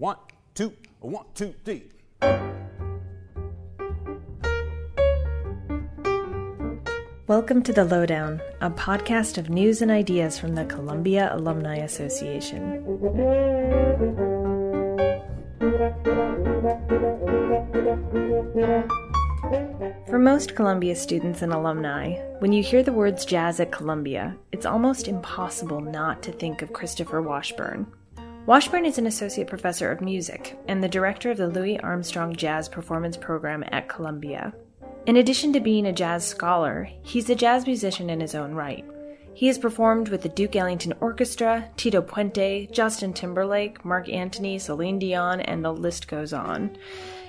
One, two, one, two, three. Welcome to The Lowdown, a podcast of news and ideas from the Columbia Alumni Association. For most Columbia students and alumni, when you hear the words jazz at Columbia, it's almost impossible not to think of Christopher Washburne. Washburne is an associate professor of music and the director of the Louis Armstrong Jazz Performance Program at Columbia. In addition to being a jazz scholar, he's a jazz musician in his own right. He has performed with the Duke Ellington Orchestra, Tito Puente, Justin Timberlake, Marc Anthony, Celine Dion, and the list goes on.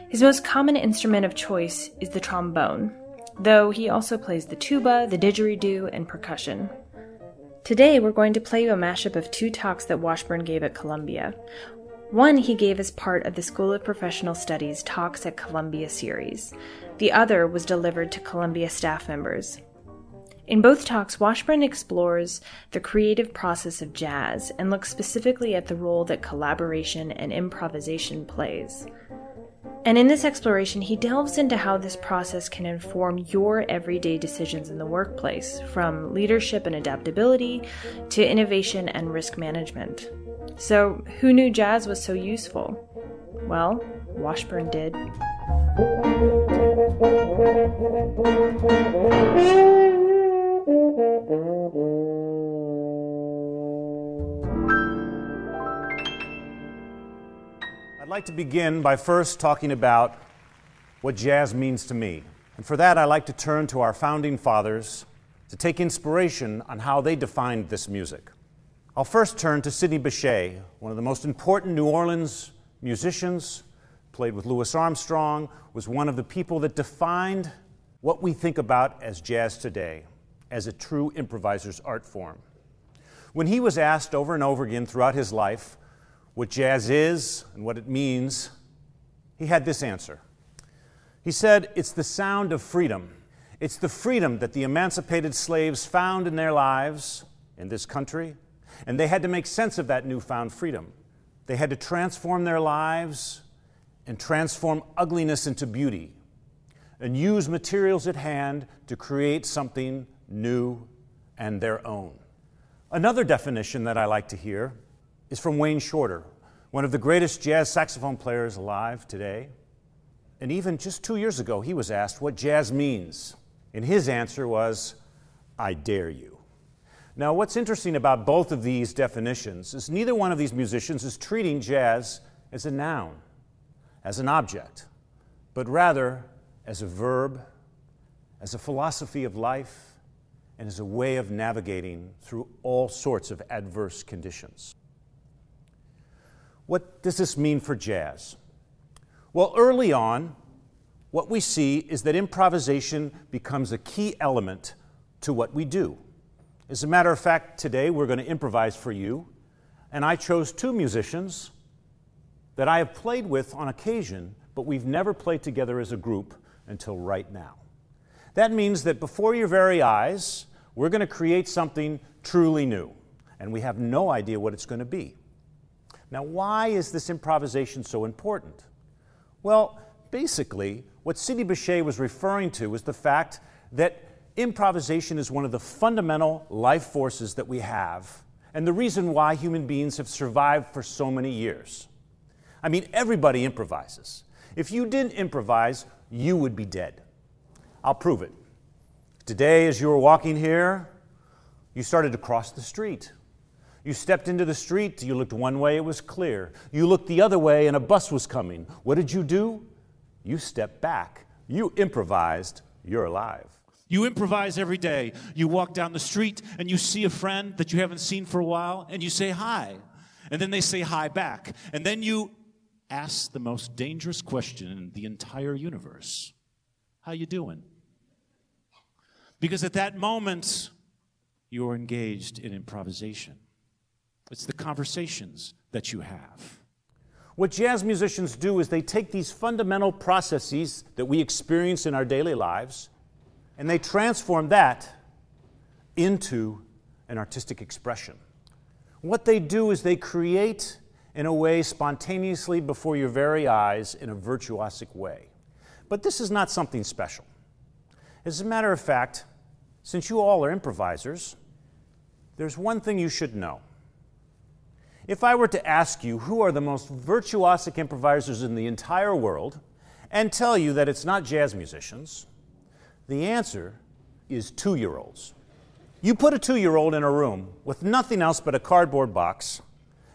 His most common instrument of choice is the trombone, though he also plays the tuba, the didgeridoo, and percussion. Today, we're going to play you a mashup of two talks that Washburne gave at Columbia. One he gave as part of the School of Professional Studies Talks at Columbia series. The other was delivered to Columbia staff members. In both talks, Washburne explores the creative process of jazz and looks specifically at the role that collaboration and improvisation plays. And in this exploration, he delves into how this process can inform your everyday decisions in the workplace, from leadership and adaptability to innovation and risk management. So, who knew jazz was so useful? Well, Washburne did. Like to begin by first talking about what jazz means to me. And for that, I'd like to turn to our founding fathers to take inspiration on how they defined this music. I'll first turn to Sidney Bechet, one of the most important New Orleans musicians, played with Louis Armstrong, was one of the people that defined what we think about as jazz today, as a true improviser's art form. When he was asked over and over again throughout his life what jazz is and what it means, he had this answer. He said, It's the sound of freedom. It's the freedom that the emancipated slaves found in their lives in this country, and they had to make sense of that newfound freedom. They had to transform their lives and transform ugliness into beauty and use materials at hand to create something new and their own. Another definition that I like to hear is from Wayne Shorter, one of the greatest jazz saxophone players alive today. And even just two years ago, he was asked what jazz means. And his answer was, I dare you. Now, what's interesting about both of these definitions is neither one of these musicians is treating jazz as a noun, as an object, but rather as a verb, as a philosophy of life, and as a way of navigating through all sorts of adverse conditions. What does this mean for jazz? Well, early on, what we see is that improvisation becomes a key element to what we do. As a matter of fact, today we're going to improvise for you, and I chose two musicians that I have played with on occasion, but we've never played together as a group until right now. That means that before your very eyes, we're going to create something truly new, and we have no idea what it's going to be. Now, why is this improvisation so important? Well, basically, what Sidney Bechet was referring to was the fact that improvisation is one of the fundamental life forces that we have, and the reason why human beings have survived for so many years. I mean, everybody improvises. If you didn't improvise, you would be dead. I'll prove it. Today, as you were walking here, you started to cross the street. You stepped into the street, you looked one way, it was clear. You looked the other way, and a bus was coming. What did you do? You stepped back. You improvised. You're alive. You improvise every day. You walk down the street and you see a friend that you haven't seen for a while and you say hi. And then they say hi back. And then you ask the most dangerous question in the entire universe. How you doing? Because at that moment you're engaged in improvisation. It's the conversations that you have. What jazz musicians do is they take these fundamental processes that we experience in our daily lives and they transform that into an artistic expression. What they do is they create in a way spontaneously before your very eyes in a virtuosic way. But this is not something special. As a matter of fact, since you all are improvisers, there's one thing you should know. If I were to ask you who are the most virtuosic improvisers in the entire world and tell you that it's not jazz musicians, the answer is two year olds. You put a two year old in a room with nothing else but a cardboard box,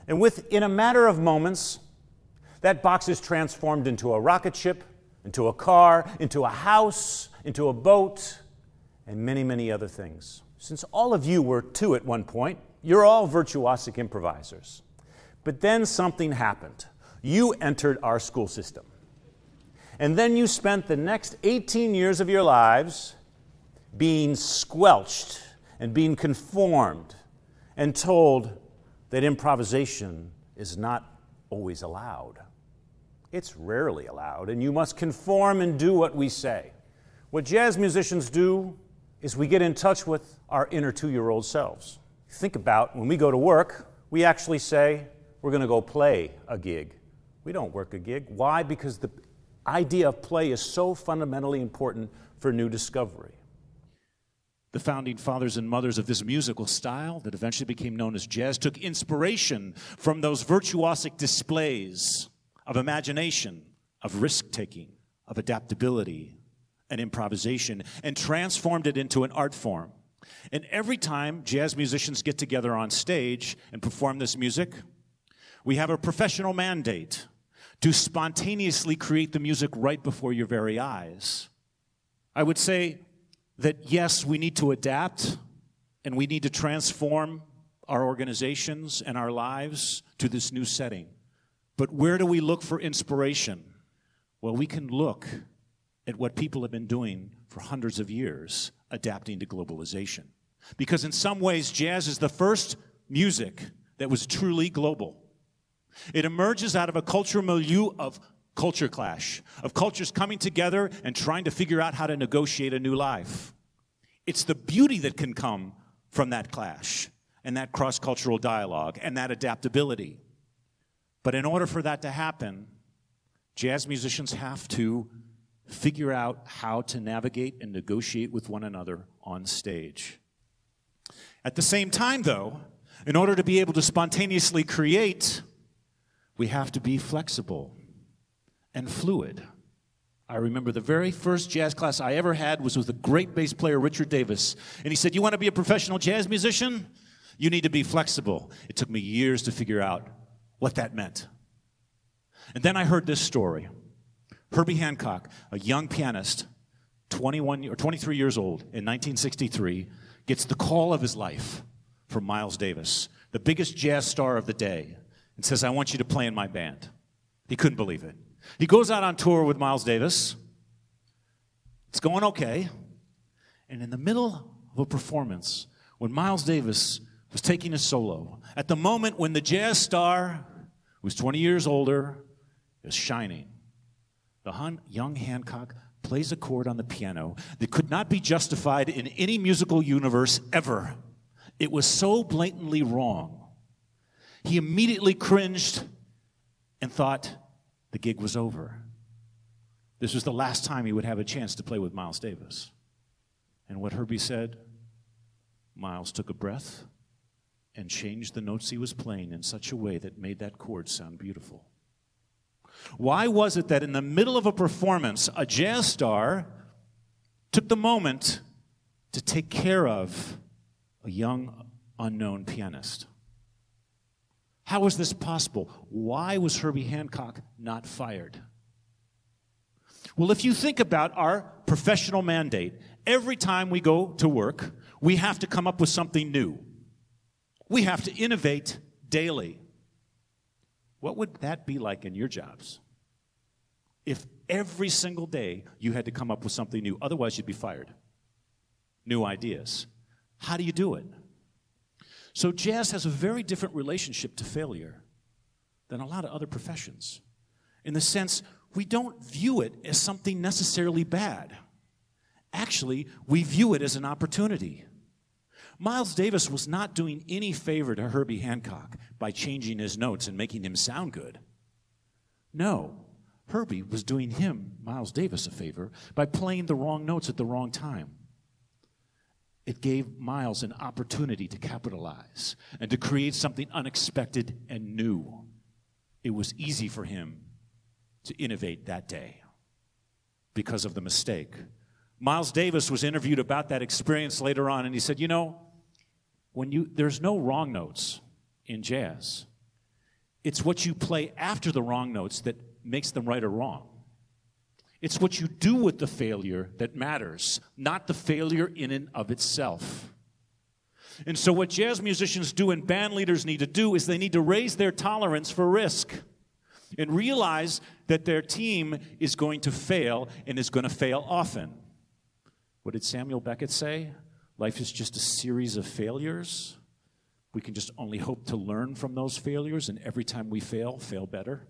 and within a matter of moments, that box is transformed into a rocket ship, into a car, into a house, into a boat, and many, many other things. Since all of you were two at one point, you're all virtuosic improvisers. But then something happened. You entered our school system. And then you spent the next 18 years of your lives being squelched and being conformed and told that improvisation is not always allowed. It's rarely allowed, and you must conform and do what we say. What jazz musicians do is we get in touch with our inner two year old selves. Think about when we go to work, we actually say, we're going to go play a gig. We don't work a gig. Why? Because the idea of play is so fundamentally important for new discovery. The founding fathers and mothers of this musical style that eventually became known as jazz took inspiration from those virtuosic displays of imagination, of risk taking, of adaptability, and improvisation, and transformed it into an art form. And every time jazz musicians get together on stage and perform this music, we have a professional mandate to spontaneously create the music right before your very eyes. I would say that yes, we need to adapt and we need to transform our organizations and our lives to this new setting. But where do we look for inspiration? Well, we can look at what people have been doing for hundreds of years, adapting to globalization. Because in some ways, jazz is the first music that was truly global. It emerges out of a cultural milieu of culture clash, of cultures coming together and trying to figure out how to negotiate a new life. It's the beauty that can come from that clash and that cross cultural dialogue and that adaptability. But in order for that to happen, jazz musicians have to figure out how to navigate and negotiate with one another on stage. At the same time, though, in order to be able to spontaneously create, we have to be flexible and fluid. I remember the very first jazz class I ever had was with the great bass player Richard Davis. And he said, You want to be a professional jazz musician? You need to be flexible. It took me years to figure out what that meant. And then I heard this story. Herbie Hancock, a young pianist, 21 or 23 years old in 1963, gets the call of his life from Miles Davis, the biggest jazz star of the day, and says, I want you to play in my band. He couldn't believe it. He goes out on tour with Miles Davis. It's going okay. And in the middle of a performance, when Miles Davis was taking a solo, at the moment when the jazz star, who was 20 years older, is shining, the young Hancock plays a chord on the piano that could not be justified in any musical universe ever. It was so blatantly wrong. He immediately cringed and thought, the gig was over. This was the last time he would have a chance to play with Miles Davis. And what Herbie said, Miles took a breath and changed the notes he was playing in such a way that made that chord sound beautiful. Why was it that in the middle of a performance, a jazz star took the moment to take care of a young unknown pianist? How was this possible? Why was Herbie Hancock not fired? Well, if you think about our professional mandate, every time we go to work, we have to come up with something new. We have to innovate daily. What would that be like in your jobs? If every single day you had to come up with something new, otherwise, you'd be fired. New ideas. How do you do it? So, jazz has a very different relationship to failure than a lot of other professions. In the sense, we don't view it as something necessarily bad. Actually, we view it as an opportunity. Miles Davis was not doing any favor to Herbie Hancock by changing his notes and making him sound good. No, Herbie was doing him, Miles Davis, a favor by playing the wrong notes at the wrong time. It gave Miles an opportunity to capitalize and to create something unexpected and new. It was easy for him to innovate that day because of the mistake. Miles Davis was interviewed about that experience later on, and he said, You know, when you, there's no wrong notes in jazz. It's what you play after the wrong notes that makes them right or wrong. It's what you do with the failure that matters, not the failure in and of itself. And so, what jazz musicians do and band leaders need to do is they need to raise their tolerance for risk and realize that their team is going to fail and is going to fail often. What did Samuel Beckett say? Life is just a series of failures. We can just only hope to learn from those failures, and every time we fail, fail better.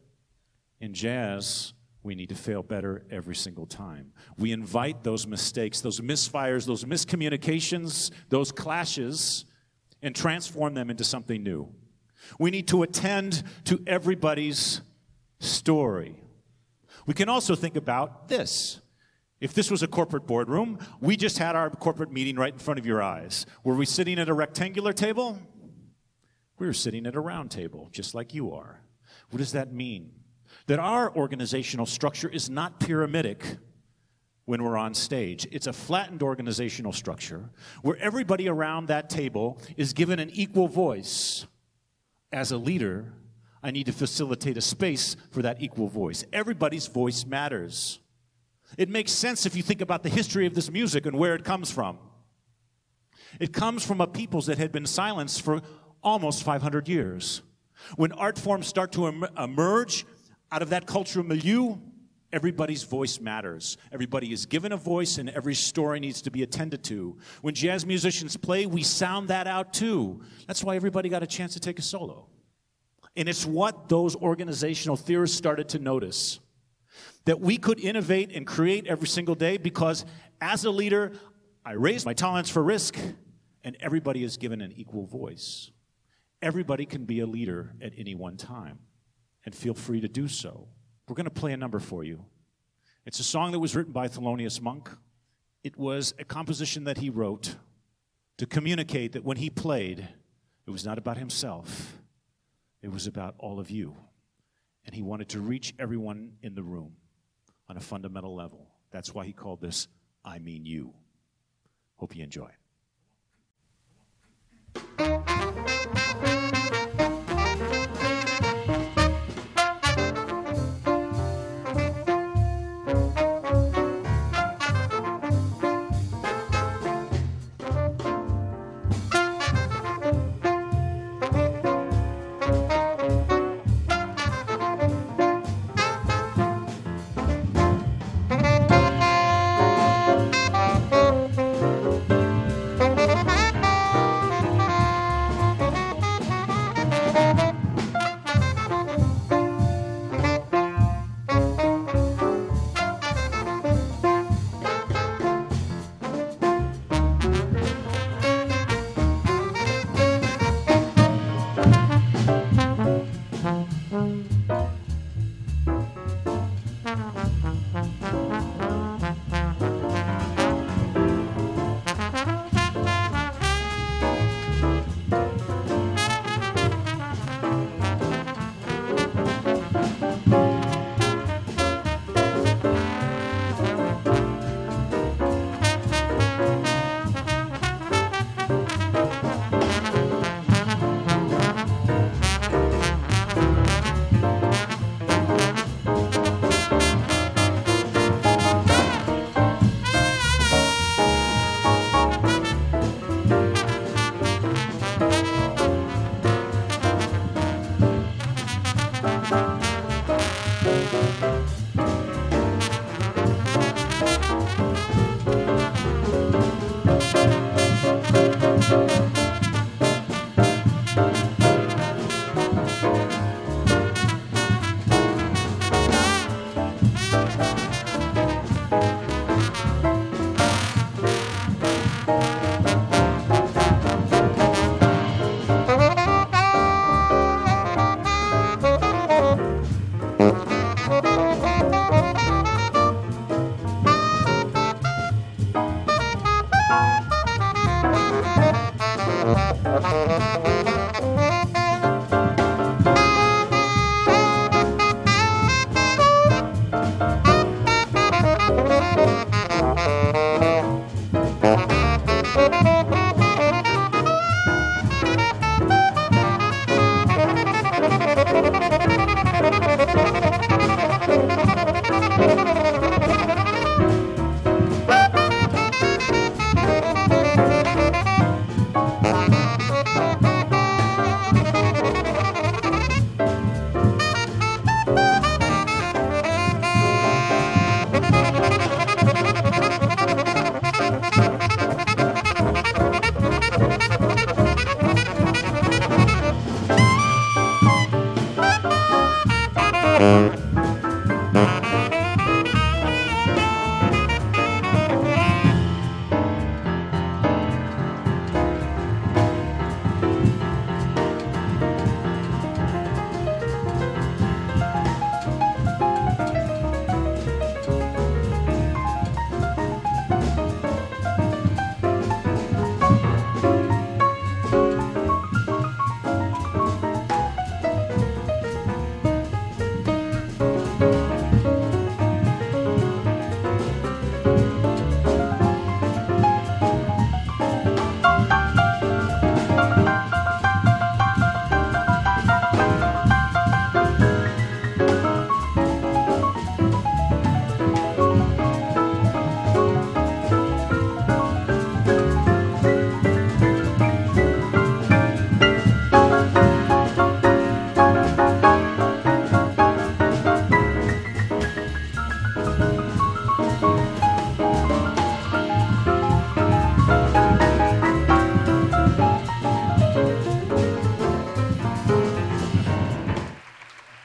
In jazz, we need to fail better every single time. We invite those mistakes, those misfires, those miscommunications, those clashes, and transform them into something new. We need to attend to everybody's story. We can also think about this. If this was a corporate boardroom, we just had our corporate meeting right in front of your eyes. Were we sitting at a rectangular table? We were sitting at a round table, just like you are. What does that mean? That our organizational structure is not pyramidic when we're on stage. It's a flattened organizational structure where everybody around that table is given an equal voice. As a leader, I need to facilitate a space for that equal voice. Everybody's voice matters. It makes sense if you think about the history of this music and where it comes from. It comes from a peoples that had been silenced for almost 500 years. When art forms start to emerge out of that cultural milieu, everybody's voice matters. Everybody is given a voice, and every story needs to be attended to. When jazz musicians play, we sound that out too. That's why everybody got a chance to take a solo. And it's what those organizational theorists started to notice that we could innovate and create every single day because as a leader, I raise my tolerance for risk, and everybody is given an equal voice. Everybody can be a leader at any one time, and feel free to do so. We're going to play a number for you. It's a song that was written by Thelonious Monk. It was a composition that he wrote to communicate that when he played, it was not about himself, it was about all of you. And he wanted to reach everyone in the room on a fundamental level. That's why he called this I Mean You. Hope you enjoy.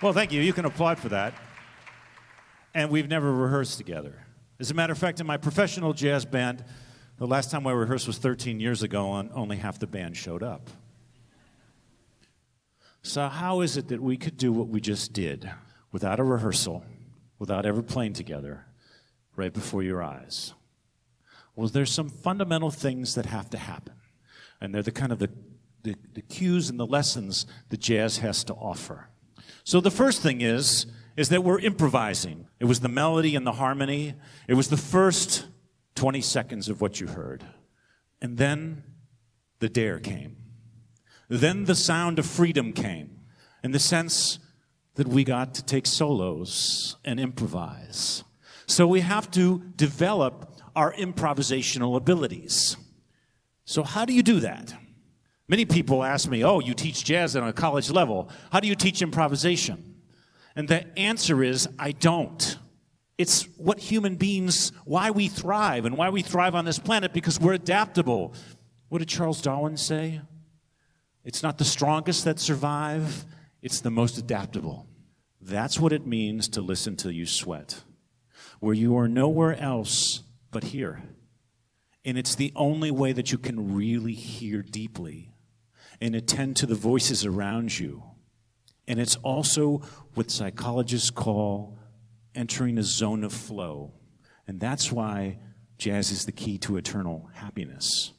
Well, thank you. You can applaud for that. And we've never rehearsed together. As a matter of fact, in my professional jazz band, the last time I rehearsed was 13 years ago, and only half the band showed up. So, how is it that we could do what we just did without a rehearsal, without ever playing together, right before your eyes? Well, there's some fundamental things that have to happen. And they're the kind of the, the, the cues and the lessons that jazz has to offer. So the first thing is, is that we're improvising. It was the melody and the harmony. It was the first 20 seconds of what you heard. And then the dare came. Then the sound of freedom came in the sense that we got to take solos and improvise. So we have to develop our improvisational abilities. So, how do you do that? Many people ask me, Oh, you teach jazz on a college level. How do you teach improvisation? And the answer is, I don't. It's what human beings, why we thrive and why we thrive on this planet because we're adaptable. What did Charles Darwin say? It's not the strongest that survive, it's the most adaptable. That's what it means to listen till you sweat, where you are nowhere else but here. And it's the only way that you can really hear deeply and attend to the voices around you. And it's also what psychologists call entering a zone of flow. And that's why jazz is the key to eternal happiness.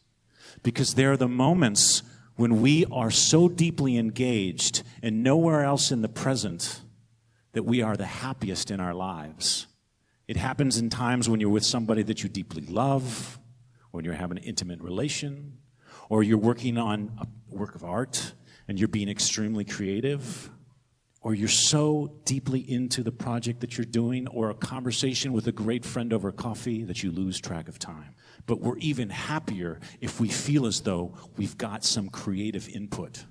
Because there are the moments when we are so deeply engaged and nowhere else in the present that we are the happiest in our lives. It happens in times when you're with somebody that you deeply love, when you're having an intimate relation, or you're working on a work of art and you're being extremely creative, or you're so deeply into the project that you're doing, or a conversation with a great friend over coffee that you lose track of time. But we're even happier if we feel as though we've got some creative input.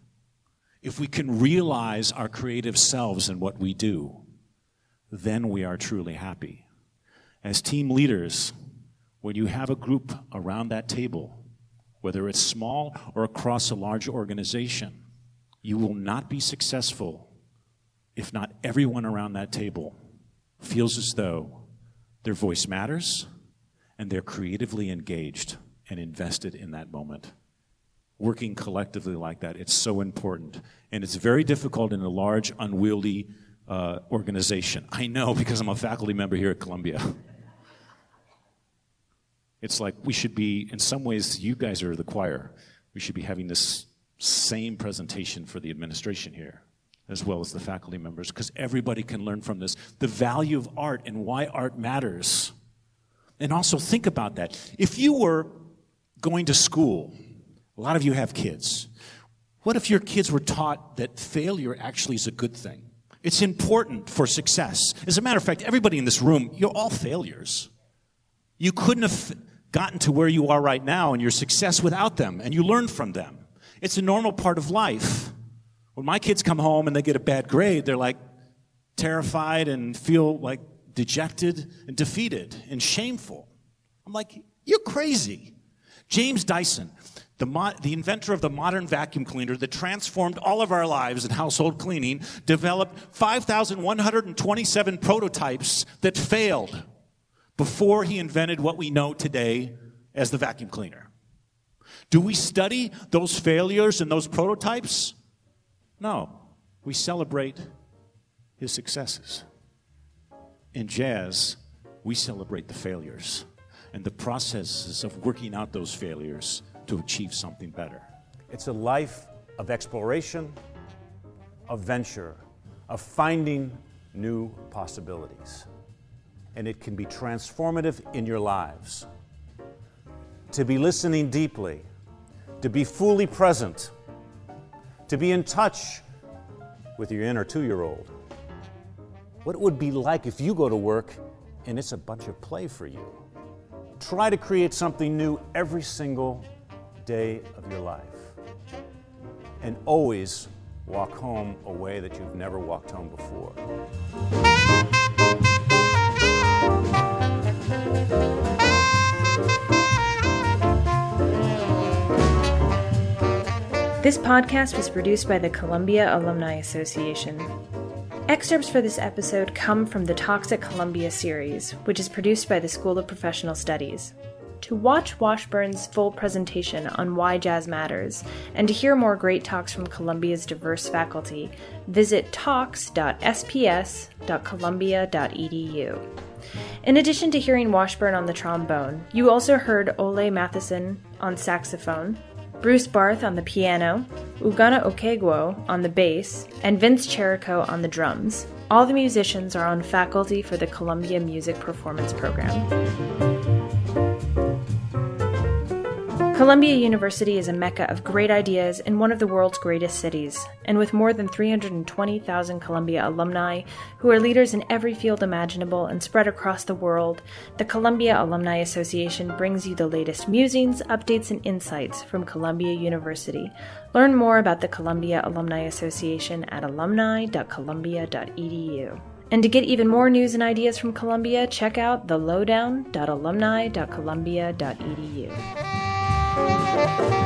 If we can realize our creative selves in what we do, then we are truly happy. As team leaders, when you have a group around that table, whether it's small or across a large organization, you will not be successful if not everyone around that table feels as though their voice matters and they're creatively engaged and invested in that moment. Working collectively like that, it's so important. And it's very difficult in a large, unwieldy uh, organization. I know because I'm a faculty member here at Columbia. It's like we should be, in some ways, you guys are the choir. We should be having this same presentation for the administration here, as well as the faculty members, because everybody can learn from this. The value of art and why art matters. And also think about that. If you were going to school, a lot of you have kids. What if your kids were taught that failure actually is a good thing? It's important for success. As a matter of fact, everybody in this room, you're all failures. You couldn't have gotten to where you are right now and your success without them, and you learn from them. It's a normal part of life. When my kids come home and they get a bad grade, they're like terrified and feel like dejected and defeated and shameful. I'm like, you're crazy. James Dyson, the, mo- the inventor of the modern vacuum cleaner that transformed all of our lives in household cleaning, developed 5,127 prototypes that failed before he invented what we know today as the vacuum cleaner. Do we study those failures and those prototypes? No. We celebrate his successes. In jazz, we celebrate the failures and the processes of working out those failures to achieve something better. It's a life of exploration, of venture, of finding new possibilities. And it can be transformative in your lives. To be listening deeply, to be fully present, to be in touch with your inner two year old. What it would be like if you go to work and it's a bunch of play for you. Try to create something new every single day of your life. And always walk home a way that you've never walked home before. This podcast was produced by the Columbia Alumni Association. Excerpts for this episode come from the at Columbia series, which is produced by the School of Professional Studies. To watch Washburne's full presentation on why jazz matters and to hear more great talks from Columbia's diverse faculty, visit talks.sps.columbia.edu. In addition to hearing Washburne on the trombone, you also heard Ole Mathisen on saxophone, Bruce Barth on the piano, Ugonna Okegwo on the bass, and Vince Cherico on the drums. All the musicians are on faculty for the Columbia Music Performance Program. Columbia University is a mecca of great ideas in one of the world's greatest cities, and with more than 320,000 Columbia alumni who are leaders in every field imaginable and spread across the world, the Columbia Alumni Association brings you the latest musings, updates, and insights from Columbia University. Learn more about the Columbia Alumni Association at alumni.columbia.edu. And to get even more news and ideas from Columbia, check out thelowdown.alumni.columbia.edu. Música